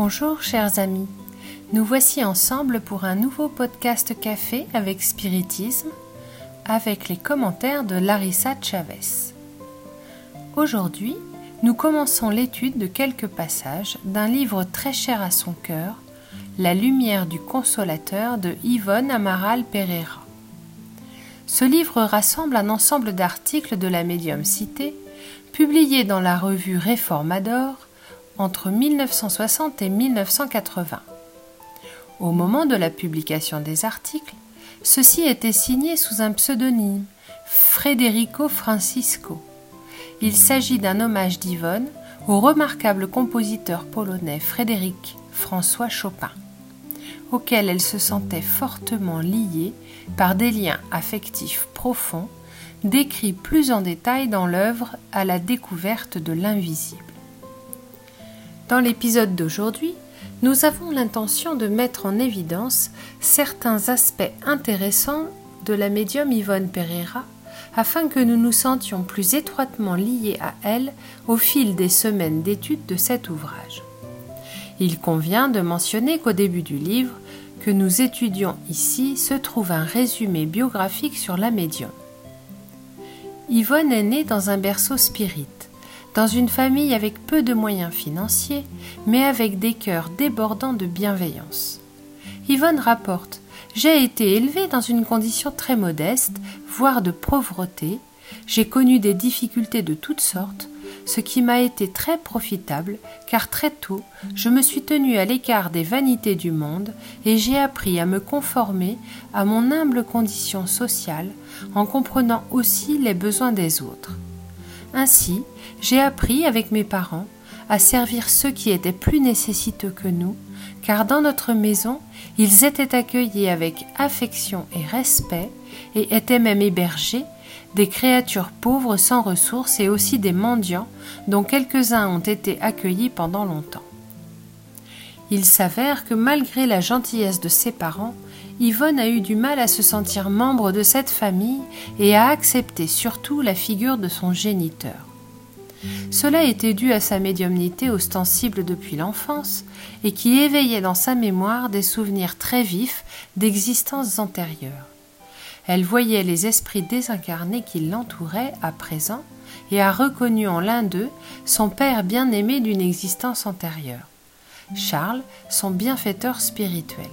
Bonjour chers amis, nous voici ensemble pour un nouveau podcast café avec spiritisme avec les commentaires de Larissa Chavez. Aujourd'hui, nous commençons l'étude de quelques passages d'un livre très cher à son cœur, La lumière du consolateur de Yvonne Amaral Pereira. Ce livre rassemble un ensemble d'articles de la médium cité, publiés dans la revue Réformador entre 1960 et 1980. Au moment de la publication des articles, ceux-ci étaient signés sous un pseudonyme, Federico Francisco. Il s'agit d'un hommage d'Yvonne au remarquable compositeur polonais Frédéric François Chopin, auquel elle se sentait fortement liée par des liens affectifs profonds, décrits plus en détail dans l'œuvre à la découverte de l'invisible. Dans l'épisode d'aujourd'hui, nous avons l'intention de mettre en évidence certains aspects intéressants de la médium Yvonne Pereira afin que nous nous sentions plus étroitement liés à elle au fil des semaines d'étude de cet ouvrage. Il convient de mentionner qu'au début du livre que nous étudions ici se trouve un résumé biographique sur la médium. Yvonne est née dans un berceau spirit, dans une famille avec peu de moyens financiers, mais avec des cœurs débordants de bienveillance. Yvonne rapporte j'ai été élevée dans une condition très modeste, voire de pauvreté. J'ai connu des difficultés de toutes sortes, ce qui m'a été très profitable, car très tôt je me suis tenue à l'écart des vanités du monde et j'ai appris à me conformer à mon humble condition sociale en comprenant aussi les besoins des autres. Ainsi, j'ai appris avec mes parents à servir ceux qui étaient plus nécessiteux que nous, car dans notre maison, ils étaient accueillis avec affection et respect, et étaient même hébergés, des créatures pauvres sans ressources et aussi des mendiants, dont quelques-uns ont été accueillis pendant longtemps. Il s'avère que malgré la gentillesse de ses parents, Yvonne a eu du mal à se sentir membre de cette famille et à accepter surtout la figure de son géniteur. Cela était dû à sa médiumnité ostensible depuis l'enfance et qui éveillait dans sa mémoire des souvenirs très vifs d'existences antérieures. Elle voyait les esprits désincarnés qui l'entouraient à présent et a reconnu en l'un d'eux son père bien-aimé d'une existence antérieure, Charles, son bienfaiteur spirituel.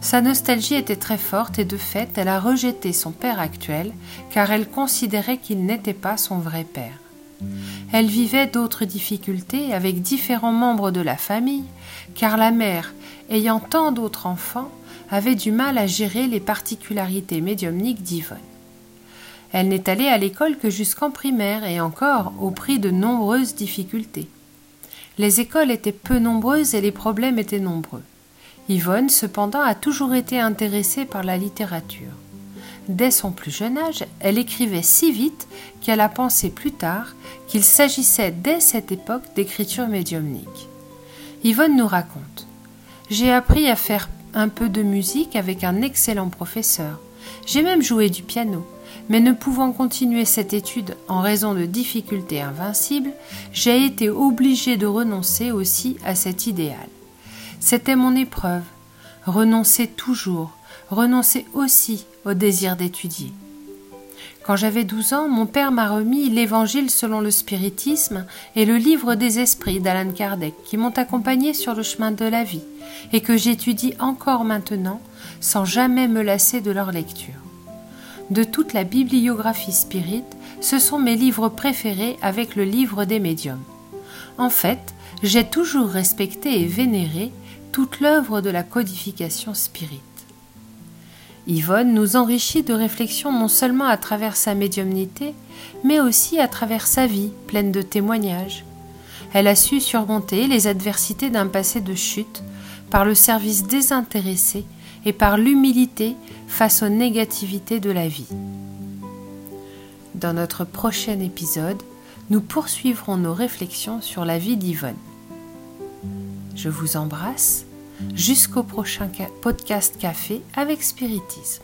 Sa nostalgie était très forte et de fait elle a rejeté son père actuel car elle considérait qu'il n'était pas son vrai père. Elle vivait d'autres difficultés avec différents membres de la famille, car la mère, ayant tant d'autres enfants, avait du mal à gérer les particularités médiumniques d'Yvonne. Elle n'est allée à l'école que jusqu'en primaire et encore au prix de nombreuses difficultés. Les écoles étaient peu nombreuses et les problèmes étaient nombreux. Yvonne, cependant, a toujours été intéressée par la littérature. Dès son plus jeune âge, elle écrivait si vite qu'elle a pensé plus tard qu'il s'agissait dès cette époque d'écriture médiumnique. Yvonne nous raconte J'ai appris à faire un peu de musique avec un excellent professeur. J'ai même joué du piano, mais ne pouvant continuer cette étude en raison de difficultés invincibles, j'ai été obligée de renoncer aussi à cet idéal. C'était mon épreuve. Renoncer toujours, renoncer aussi au désir d'étudier. Quand j'avais douze ans, mon père m'a remis l'Évangile selon le spiritisme et le livre des esprits d'Alan Kardec qui m'ont accompagné sur le chemin de la vie et que j'étudie encore maintenant sans jamais me lasser de leur lecture. De toute la bibliographie spirit, ce sont mes livres préférés avec le livre des médiums. En fait, j'ai toujours respecté et vénéré toute l'œuvre de la codification spirit. Yvonne nous enrichit de réflexions non seulement à travers sa médiumnité, mais aussi à travers sa vie pleine de témoignages. Elle a su surmonter les adversités d'un passé de chute par le service désintéressé et par l'humilité face aux négativités de la vie. Dans notre prochain épisode, nous poursuivrons nos réflexions sur la vie d'Yvonne. Je vous embrasse Jusqu'au prochain podcast café avec spiritisme.